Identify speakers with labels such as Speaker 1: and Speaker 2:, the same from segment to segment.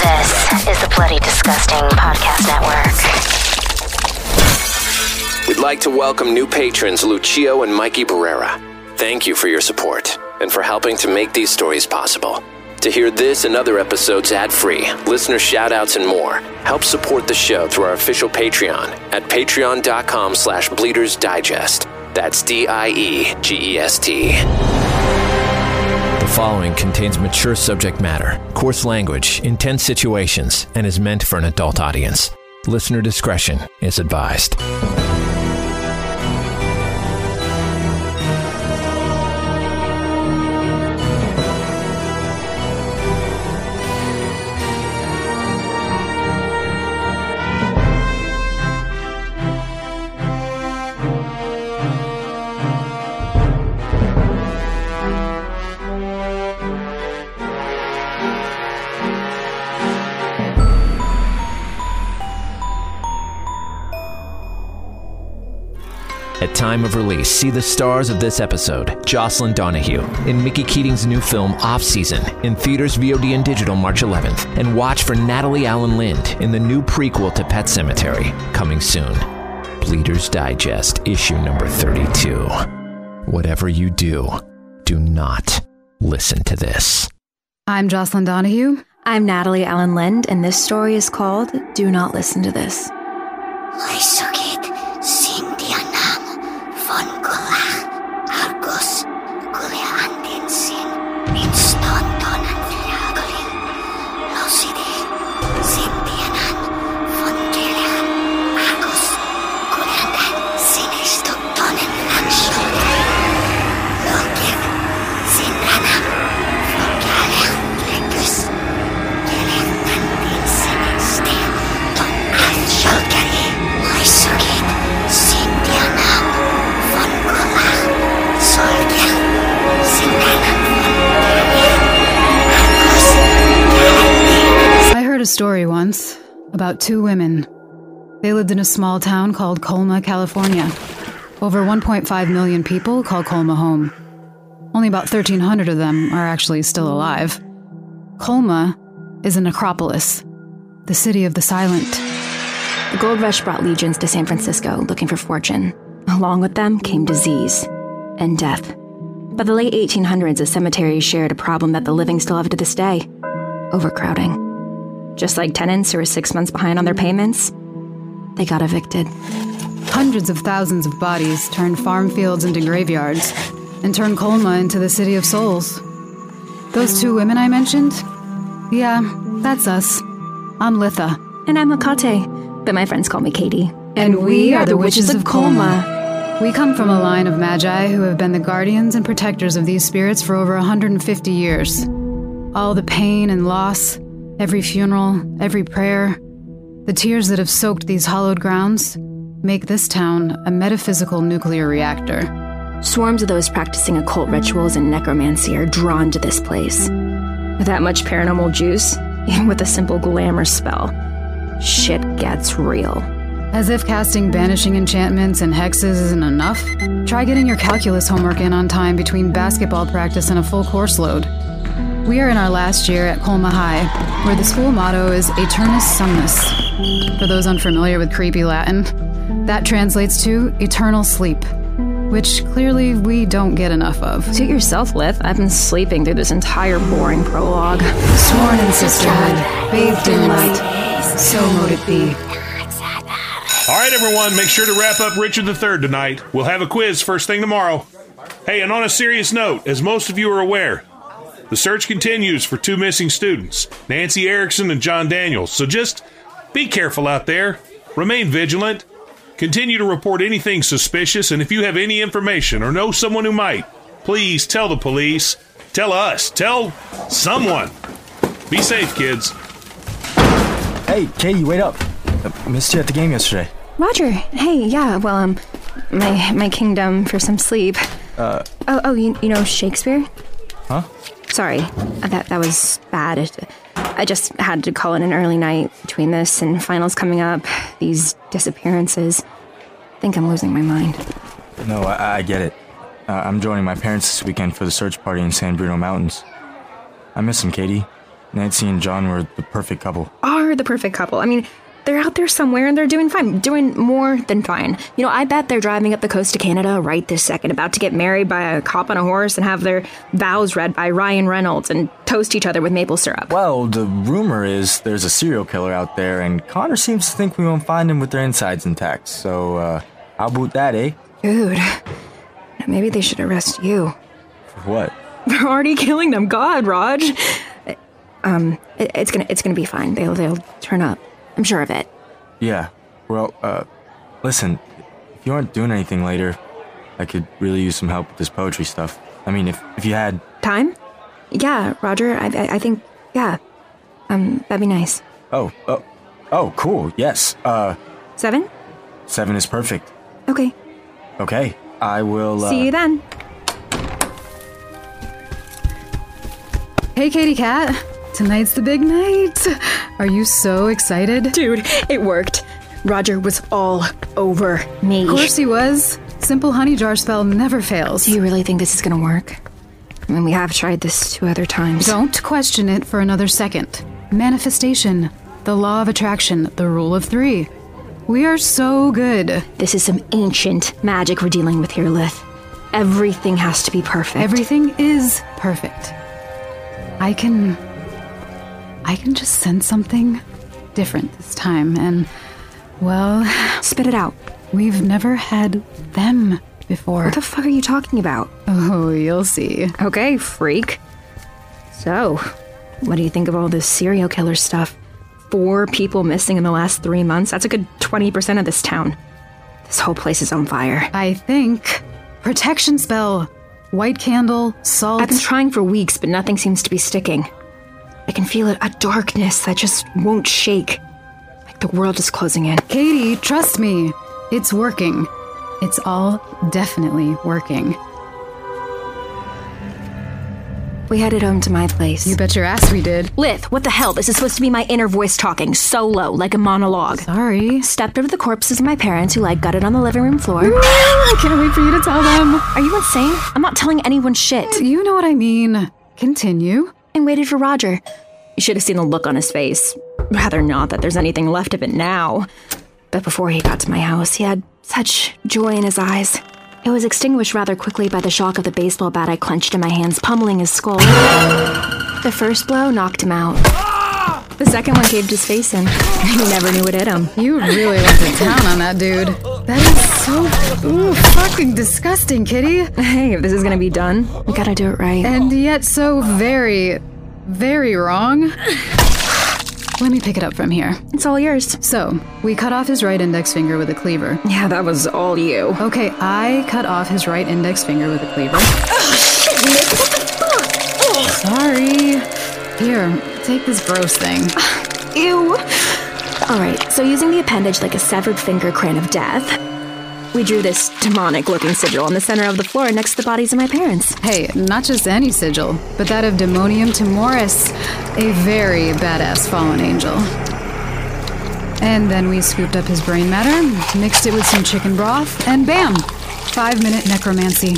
Speaker 1: This is the Bloody Disgusting Podcast Network.
Speaker 2: We'd like to welcome new patrons Lucio and Mikey Barrera. Thank you for your support and for helping to make these stories possible. To hear this and other episodes ad-free, listener shoutouts, and more, help support the show through our official Patreon at patreon.com slash bleeders diegest. That's D-I-E-G-E-S-T. The following contains mature subject matter, coarse language, intense situations, and is meant for an adult audience. Listener discretion is advised. Time of release, see the stars of this episode, Jocelin Donahue, in Mickey Keating's new film Off Season, in theaters, VOD, and digital March 11th, and watch for Natalie Alyn Lind in the new prequel to Pet Sematary, coming soon. Bleeders Diegest, issue number 32. Whatever you do, do not listen to this.
Speaker 3: I'm Jocelin Donahue.
Speaker 4: I'm Natalie Alyn Lind, and this story is called Do Not Listen to This.
Speaker 1: Loisukit, Sintianam,
Speaker 3: heard a story once about two women. They lived in a small town called Colma, California. Over 1.5 million people call Colma home. Only about 1,300 of them are actually still alive. Colma is a necropolis, the city of the silent.
Speaker 4: The gold rush brought legions to San Francisco looking for fortune. Along with them came disease and death. By the late 1800s, the cemetery shared a problem that the living still have to this day overcrowding. Just like tenants who are six months behind on their mm-hmm. payments, they got evicted.
Speaker 3: Hundreds of thousands of bodies turned farm fields into graveyards and turned Colma into the city of souls. Those two women I mentioned? Yeah, that's us. I'm Litha.
Speaker 4: And I'm Hecate, but my friends call me Katie.
Speaker 3: And we are the Witches of Colma. We come from a line of magi who have been the guardians and protectors of these spirits for over 150 years. All the pain and loss, every funeral, every prayer, the tears that have soaked these hallowed grounds make this town a metaphysical nuclear reactor.
Speaker 4: Swarms of those practicing occult rituals and necromancy are drawn to this place. With that much paranormal juice, even with a simple glamour spell, shit gets real.
Speaker 3: As if casting banishing enchantments and hexes isn't enough, try getting your calculus homework in on time between basketball practice and a full course load. We are in our last year at Colma High, where the school motto is Eternus Somnus. For those unfamiliar with creepy Latin, that translates to eternal sleep, which clearly we don't get enough of.
Speaker 4: Suit yourself, Lith. I've been sleeping through this entire boring prologue.
Speaker 3: Sworn in sisterhood, bathed in light, so mote it be.
Speaker 5: All right, everyone, make sure to wrap up Richard III tonight. We'll have a quiz first thing tomorrow. Hey, and on a serious note, as most of you are aware, the search continues for two missing students, Nancy Erickson and John Daniels. So just be careful out there, remain vigilant, continue to report anything suspicious, and if you have any information or know someone who might, please tell the police, tell us, tell someone. Be safe, kids.
Speaker 6: Hey, Katie, wait up. I missed you at the game yesterday.
Speaker 4: Roger, hey, yeah, well, um, my my kingdom for some sleep.
Speaker 6: Uh,
Speaker 4: Oh, oh, you, you know Shakespeare?
Speaker 6: huh?
Speaker 4: Sorry, that that was bad. I just had to call it an early night between this and finals coming up. These disappearances. I think I'm losing my mind.
Speaker 6: No, I, I get it. Uh, I'm joining my parents this weekend for the search party in San Bruno Mountains. I miss them, Katie. Nancy and John were the perfect couple.
Speaker 4: Are the perfect couple. I mean, they're out there somewhere and they're doing fine, doing more than fine. You know, I bet they're driving up the coast of Canada right this second, about to get married by a cop on a horse and have their vows read by Ryan Reynolds and toast each other with maple syrup.
Speaker 6: Well, the rumor is there's a serial killer out there, and Connor seems to think we won't find him with their insides intact. So, uh, how about that, eh?
Speaker 4: Dude, maybe they should arrest you.
Speaker 6: For what?
Speaker 4: They're already killing them. God, Raj. Um, it, it's gonna it's gonna be fine. They'll they'll turn up. I'm sure of it.
Speaker 6: Yeah. Well, uh, listen, if you aren't doing anything later, I could really use some help with this poetry stuff. I mean, if if you had.
Speaker 4: Time? Yeah, Roger. I I, I think yeah. Um, that'd be nice.
Speaker 6: Oh, oh, oh, cool. Yes. Uh,
Speaker 4: Seven?
Speaker 6: seven is perfect.
Speaker 4: Okay.
Speaker 6: Okay. I will. Uh,
Speaker 4: See you then.
Speaker 3: Hey, Katie Cat. Tonight's the big night. Are you so excited?
Speaker 4: Dude, it worked. Roger was all over me.
Speaker 3: Of course he was. Simple honey jar spell never fails.
Speaker 4: Do you really think this is gonna work? I mean, we have tried this two other times.
Speaker 3: Don't question it for another second. Manifestation, the law of attraction, the rule of three. We are so good.
Speaker 4: This is some ancient magic we're dealing with here, Lith. Everything has to be perfect.
Speaker 3: Everything is perfect. I can. I can just sense something different this time, and. Well,
Speaker 4: Spit it out.
Speaker 3: we've never had them before.
Speaker 4: What the fuck are you talking about?
Speaker 3: Oh, you'll see.
Speaker 4: Okay, freak. So, what do you think of all this serial killer stuff? Four people missing in the last three months? That's a good 20% of this town. This whole place is on fire.
Speaker 3: I think. Protection spell. White candle, salt.
Speaker 4: I've been trying for weeks, but nothing seems to be sticking. I can feel it a darkness that just won't shake. Like the world is closing in.
Speaker 3: Katie, trust me. It's working. It's all definitely working.
Speaker 4: We headed home to my place.
Speaker 3: You bet your ass we did.
Speaker 4: Lith, what the hell? This is supposed to be my inner voice talking, solo, like a monologue.
Speaker 3: Sorry.
Speaker 4: Stepped over the corpses of my parents who like gutted on the living room floor.
Speaker 3: I can't wait for you to tell them.
Speaker 4: Are you insane? I'm not telling anyone shit.
Speaker 3: You know what I mean. Continue.
Speaker 4: And waited for Roger. You should have seen the look on his face. Rather not that there's anything left of it now. But before he got to my house, he had such joy in his eyes. It was extinguished rather quickly by the shock of the baseball bat I clenched in my hands, pummeling his skull. The first blow knocked him out. The second one caved his face in. He never knew what hit him.
Speaker 3: You really went to town on that dude. That is so ooh, fucking disgusting, Kitty.
Speaker 4: Hey, if this is gonna be done, we gotta do it right.
Speaker 3: And yet so very, very wrong. Let me pick it up from here.
Speaker 4: It's all yours.
Speaker 3: So, we cut off his right index finger with a cleaver.
Speaker 4: Yeah, that was all you.
Speaker 3: Okay, I cut off his right index finger with a cleaver. Oh, shit, Nick, what the fuck? Oh. Sorry. Here, take this gross thing.
Speaker 4: Ew. Alright, so using the appendage like a severed finger crane of death, we drew this demonic looking sigil on the center of the floor next to the bodies of my parents.
Speaker 3: Hey, not just any sigil, but that of Demonium Timoris, a very badass fallen angel. And then we scooped up his brain matter, mixed it with some chicken broth, and bam! Five minute necromancy.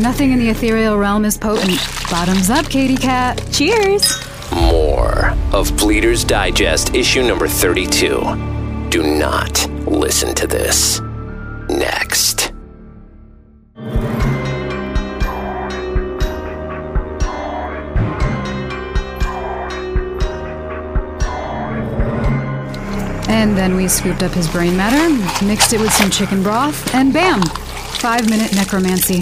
Speaker 3: Nothing in the ethereal realm is potent. Bottoms up, Katie Cat.
Speaker 4: Cheers!
Speaker 7: More of Bleeders Diegest, issue number 32. Do not listen to this. Next.
Speaker 3: And then we scooped up his brain matter, mixed it with some chicken broth, and bam! Five minute necromancy.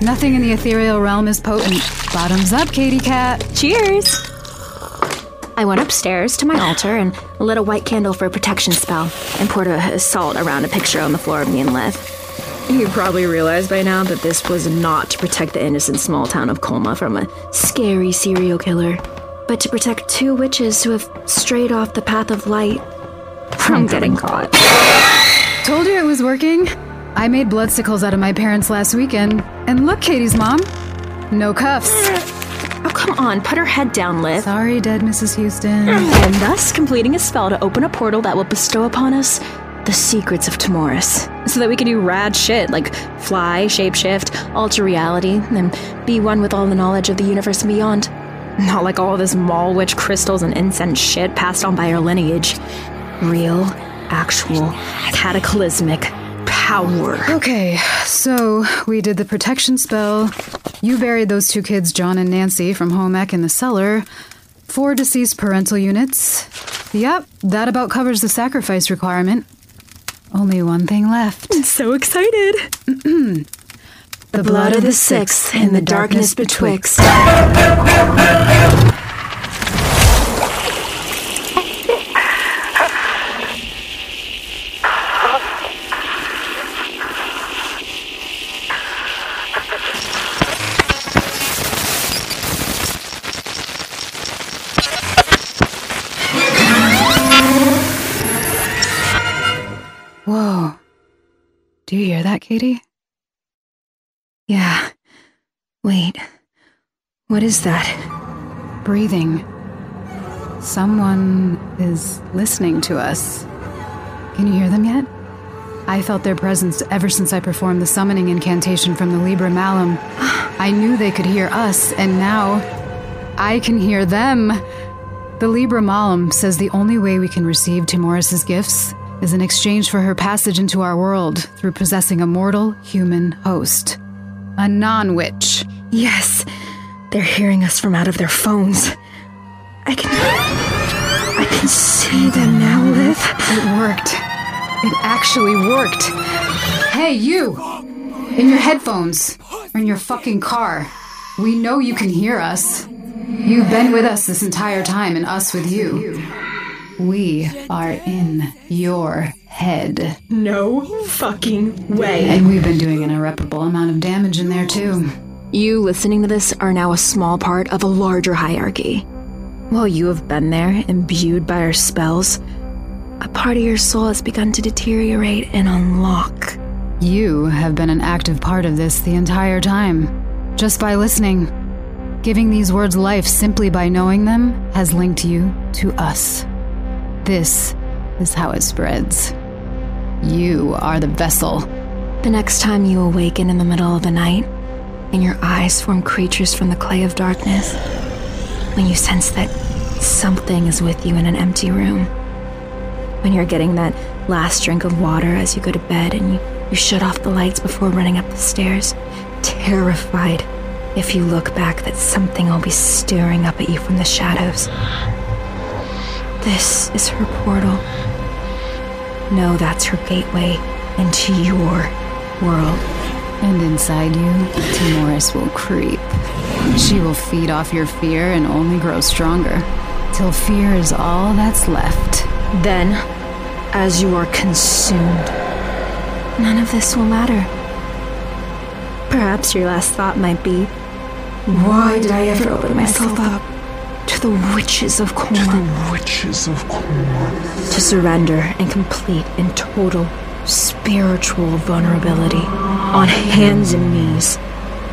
Speaker 3: Nothing in the ethereal realm is potent. Bottoms up, Katie Cat.
Speaker 4: Cheers! I went upstairs to my altar and lit a white candle for a protection spell and poured a, a salt around a picture on the floor of me and Liv. You probably realize by now that this was not to protect the innocent small town of Colma from a scary serial killer, but to protect two witches who have strayed off the path of light from getting caught.
Speaker 3: Told you it was working. I made bloodsickles out of my parents last weekend. And look, Katie's mom. No cuffs.
Speaker 4: Come on, put her head down, Liv.
Speaker 3: Sorry, dead Mrs. Houston.
Speaker 4: And thus completing a spell to open a portal that will bestow upon us the secrets of Timoris. So that we can do rad shit like fly, shapeshift, alter reality, and be one with all the knowledge of the universe and beyond. Not like all this mall witch crystals and incense shit passed on by our lineage. Real, actual, cataclysmic power.
Speaker 3: Okay, so we did the protection spell. You buried those two kids, John and Nancy, from home ec in the cellar. Four deceased parental units. Yep, that about covers the sacrifice requirement. Only one thing left.
Speaker 4: I'm So excited. the blood of the sixth in the darkness betwixt.
Speaker 3: Do you hear that, Katie?
Speaker 4: Yeah. Wait. What is that?
Speaker 3: Breathing. Someone is listening to us. Can you hear them yet? I felt their presence ever since I performed the summoning incantation from the Libra Malum. I knew they could hear us, and now I can hear them. The Libra Malum says the only way we can receive Timoris's gifts is in exchange for her passage into our world through possessing a mortal human host. A non witch.
Speaker 4: Yes. They're hearing us from out of their phones. I can. I can see them now, Liv.
Speaker 3: It worked. It actually worked. Hey, you! In your headphones, or in your fucking car. We know you can hear us. You've been with us this entire time, and us with you. We are in your head.
Speaker 4: No fucking way.
Speaker 3: And we've been doing an irreparable amount of damage in there, too.
Speaker 4: You listening to this are now a small part of a larger hierarchy. While you have been there, imbued by our spells, a part of your soul has begun to deteriorate and unlock.
Speaker 3: You have been an active part of this the entire time. Just by listening. Giving these words life simply by knowing them has linked you to us. This is how it spreads. You are the vessel.
Speaker 4: The next time you awaken in the middle of the night, and your eyes form creatures from the clay of darkness, when you sense that something is with you in an empty room, when you're getting that last drink of water as you go to bed and you, you shut off the lights before running up the stairs, terrified if you look back that something will be staring up at you from the shadows. This is her portal. No, that's her gateway into your world.
Speaker 3: And inside you, Timoris will creep. She will feed off your fear and only grow stronger, till fear is all that's left.
Speaker 4: Then, as you are consumed, none of this will matter. Perhaps your last thought might be why did I ever open myself up to the witches of Korn? To
Speaker 8: the witches of Korn.
Speaker 4: To surrender and complete and total spiritual vulnerability on hands and knees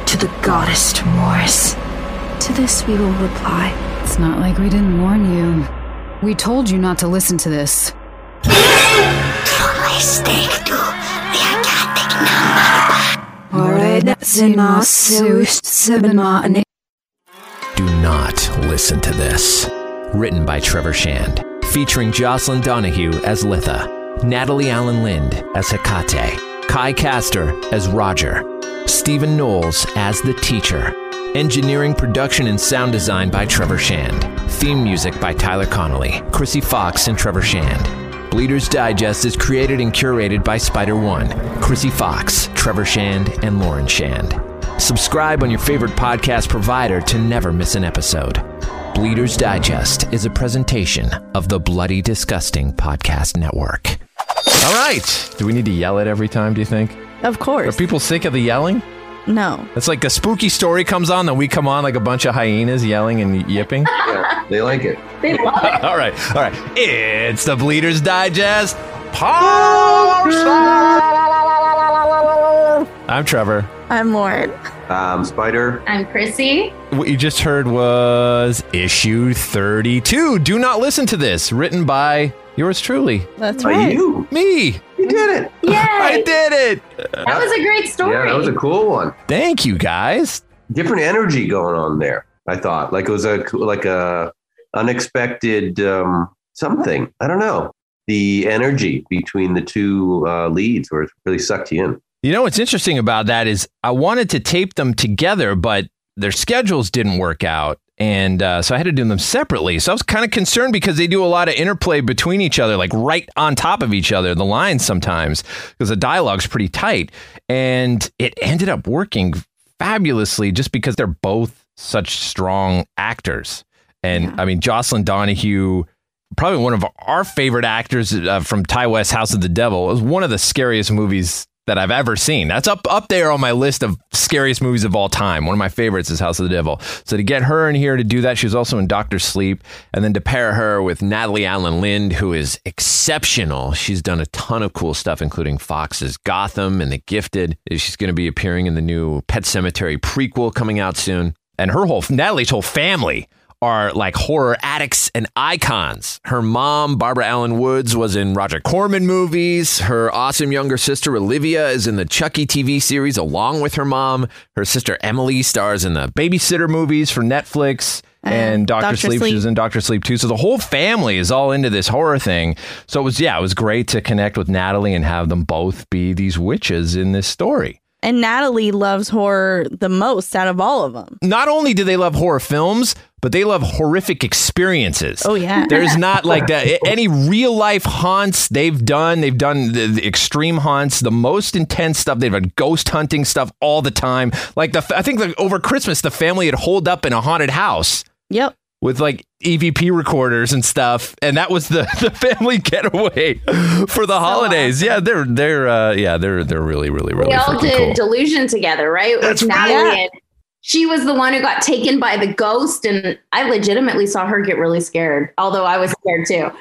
Speaker 4: to the goddess Timoris. To this we will reply.
Speaker 3: It's not like we didn't warn you. We told you not to listen to this.
Speaker 2: Do not listen to this. Written by Trevor Shand, featuring Jocelin Donahue as Litha, Natalie Alyn Lind as Hecate, Kai Caster as Roger, Stephen Knowles as the teacher. Engineering, production, and sound design by Trevor Shand. Theme music by Tyler Connolly, Chrissy Fox, and Trevor Shand. Bleeders Diegest is created and curated by Spider One, Chrissy Fox, Trevor Shand, and Lauren Shand. Subscribe on your favorite podcast provider to never miss an episode. Bleeders Diegest is a presentation of the Bloody Disgusting Podcast Network.
Speaker 9: All right. Do we need to yell it every time, do you think?
Speaker 4: Of course.
Speaker 9: Are
Speaker 4: course.
Speaker 9: people sick of the yelling? No.
Speaker 2: It's like a spooky story comes on, then we come on like a bunch of hyenas yelling and yipping.
Speaker 10: Yeah, they like it.
Speaker 11: They love it.
Speaker 2: all right, all right. It's the Bleeders Diegest. Power I'm Trevor.
Speaker 9: I'm Lauren.
Speaker 10: Um, Spider.
Speaker 11: I'm Chrissy.
Speaker 2: What you just heard was issue 32. Do not listen to this. Written by yours truly.
Speaker 9: That's
Speaker 10: Are
Speaker 9: right.
Speaker 10: you?
Speaker 2: Me.
Speaker 10: You did it.
Speaker 11: Yay!
Speaker 2: I did it.
Speaker 11: That was a great story.
Speaker 10: Yeah, that was a cool one.
Speaker 2: Thank you guys.
Speaker 10: Different energy going on there. I thought like it was a like a unexpected um, something. I don't know. The energy between the two uh, leads where it really sucked you in.
Speaker 2: You know what's interesting about that is I wanted to tape them together, but their schedules didn't work out. And uh, so I had to do them separately. So I was kind of concerned because they do a lot of interplay between each other, like right on top of each other, the lines sometimes, because the dialogue's pretty tight. And it ended up working fabulously just because they're both such strong actors. And I mean, Jocelin Donahue, probably one of our favorite actors uh, from Ti West House of the Devil, it was one of the scariest movies that I've ever seen. That's up up there on my list of scariest movies of all time. One of my favorites is House of the Devil. So to get her in here to do that, she was also in Doctor Sleep, and then to pair her with Natalie Alyn Lind, who is exceptional. She's done a ton of cool stuff, including Fox's Gotham and The Gifted. She's going to be appearing in the new Pet Sematary prequel coming out soon, and her whole Natalie's whole family are like horror addicts and icons. Her mom, Barbara Alyn Woods, was in Roger Corman movies. Her awesome younger sister, Olivia, is in the Chucky TV series along with her mom. Her sister, Emily, stars in the Babysitter movies for Netflix. Uh, and Doctor
Speaker 9: Dr.
Speaker 2: Sleep,
Speaker 9: Sleep.
Speaker 2: she's in Doctor Sleep too. So the whole family is all into this horror thing. So it was, yeah, it was great to connect with Natalie and have them both be these witches in this story.
Speaker 9: And Natalie loves horror the most out of all of them.
Speaker 2: not only do they love horror films, but they love horrific experiences.
Speaker 9: Oh, yeah.
Speaker 2: There's not like that any real life haunts they've done. They've done the, the extreme haunts, the most intense stuff. They've done ghost hunting stuff all the time. Like the I think like over Christmas the family had holed up in a haunted house
Speaker 9: Yep.
Speaker 2: with like EVP recorders and stuff, and that was the, the family getaway for the holidays. Yeah, they're they're uh, yeah they're they're really really really
Speaker 11: we all did
Speaker 2: cool.
Speaker 11: Delusion together, right? With
Speaker 2: That's right.
Speaker 11: Natalie.
Speaker 9: Yeah.
Speaker 11: And she was the one who got taken by the ghost, and I legitimately saw her get really scared, although I was scared too.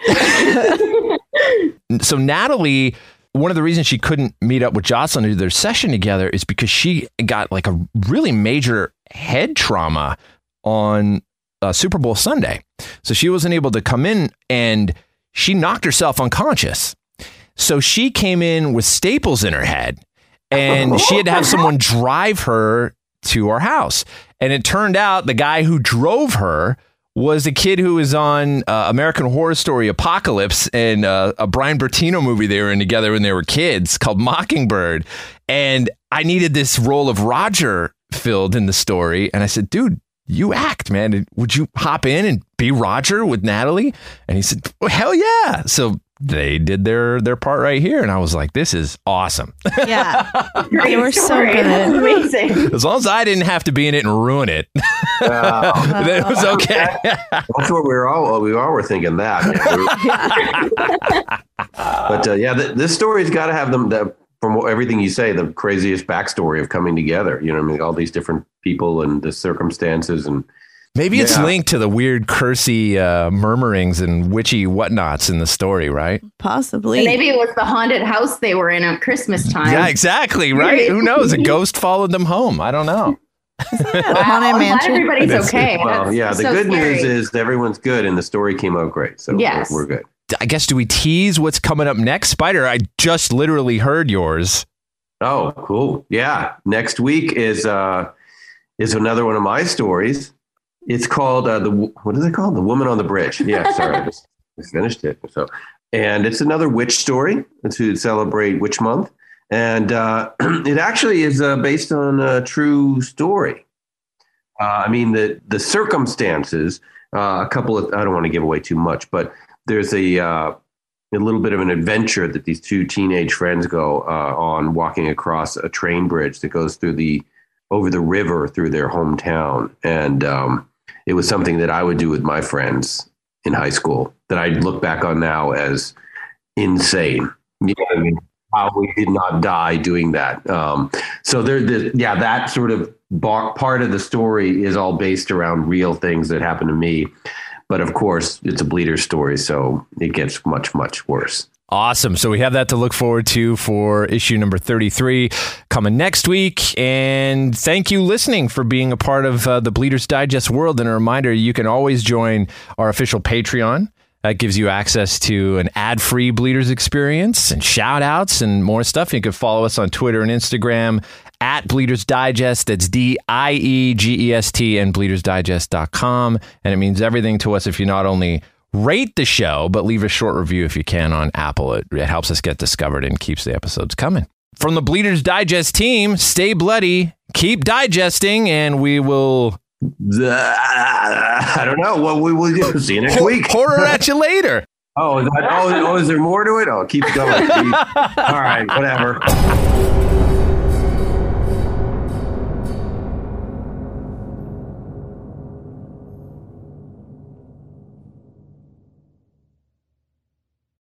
Speaker 2: so Natalie, one of the reasons she couldn't meet up with Jocelin to do their session together is because she got like a really major head trauma on uh, Super Bowl Sunday. So she wasn't able to come in and she knocked herself unconscious. So she came in with staples in her head and she had to have someone drive her to our house. And it turned out the guy who drove her was a kid who was on uh, American Horror Story Apocalypse and uh, a Brian Bertino movie they were in together when they were kids called Mockingbird. And I needed this role of Roger filled in the story. And I said, dude, you act, man. Would you hop in and be Roger with Natalie? And he said, well, hell yeah. So they did their their part right here. And I was like, this is awesome.
Speaker 9: Yeah. They were so good.
Speaker 11: amazing.
Speaker 2: as long as I didn't have to be in it and ruin it,
Speaker 10: Uh,
Speaker 2: then it was okay.
Speaker 10: that's what we were all we all were thinking that. but uh, yeah, th- this story's got to have them. The, from everything you say, the craziest backstory of coming together. You know, what I mean, all these different people and the circumstances and
Speaker 2: Maybe it's
Speaker 10: Yeah.
Speaker 2: linked to the weird cursy uh, murmurings and witchy whatnots in the story, right?
Speaker 9: Possibly.
Speaker 11: And maybe it was the haunted house they were in at Christmas time.
Speaker 2: Yeah, exactly, right? Who knows? A ghost followed them home. I don't know.
Speaker 9: Haunted
Speaker 11: Wow, I'm glad
Speaker 9: Mansion.
Speaker 11: everybody's
Speaker 2: That's-
Speaker 11: okay.
Speaker 10: well,
Speaker 11: That's
Speaker 10: yeah. The
Speaker 11: so
Speaker 10: good
Speaker 11: scary.
Speaker 10: news is everyone's good and the story came out great. So
Speaker 11: Yes.
Speaker 10: we're, we're good.
Speaker 2: I guess do we tease what's coming up next? Spider, I just literally heard yours.
Speaker 10: Oh, cool. Yeah. Next week is uh is another one of my stories. It's called uh, the what is it called? The Woman on the Bridge. Yeah, sorry, I just, just finished it. So, and it's another witch story to celebrate Witch Month, and uh, it actually is uh, based on a true story. Uh, I mean, the the circumstances. Uh, a couple of I don't want to give away too much, but there's a uh, a little bit of an adventure that these two teenage friends go uh, on walking across a train bridge that goes through the over the river through their hometown and um, it was something that i would do with my friends in high school that i look back on now as insane you know i mean how we did not die doing that. Um, so there, the, yeah, that sort of bar, part of the story is all based around real things that happened to me. But of course, it's a bleeder story, so it gets much, much worse.
Speaker 2: Awesome. So we have that to look forward to for issue number 33 coming next week. And thank you listening for being a part of uh, the Bleeders Diegest world. And a reminder, you can always join our official Patreon. That gives you access to an ad free Bleeders experience and shout outs and more stuff. You can follow us on Twitter and Instagram at Bleeders Diegest. That's D I E G E S T and bleedersdiegest.com. And it means everything to us if you not only rate the show, but leave a short review if you can on Apple. It, it helps us get discovered and keeps the episodes coming. From the Bleeders Diegest team, stay bloody, keep digesting, and we will.
Speaker 10: I don't know what we will do. See you next week.
Speaker 2: Horror at you later.
Speaker 10: Oh, is that, oh, oh, is there more to it? Oh, keep going. All right, whatever.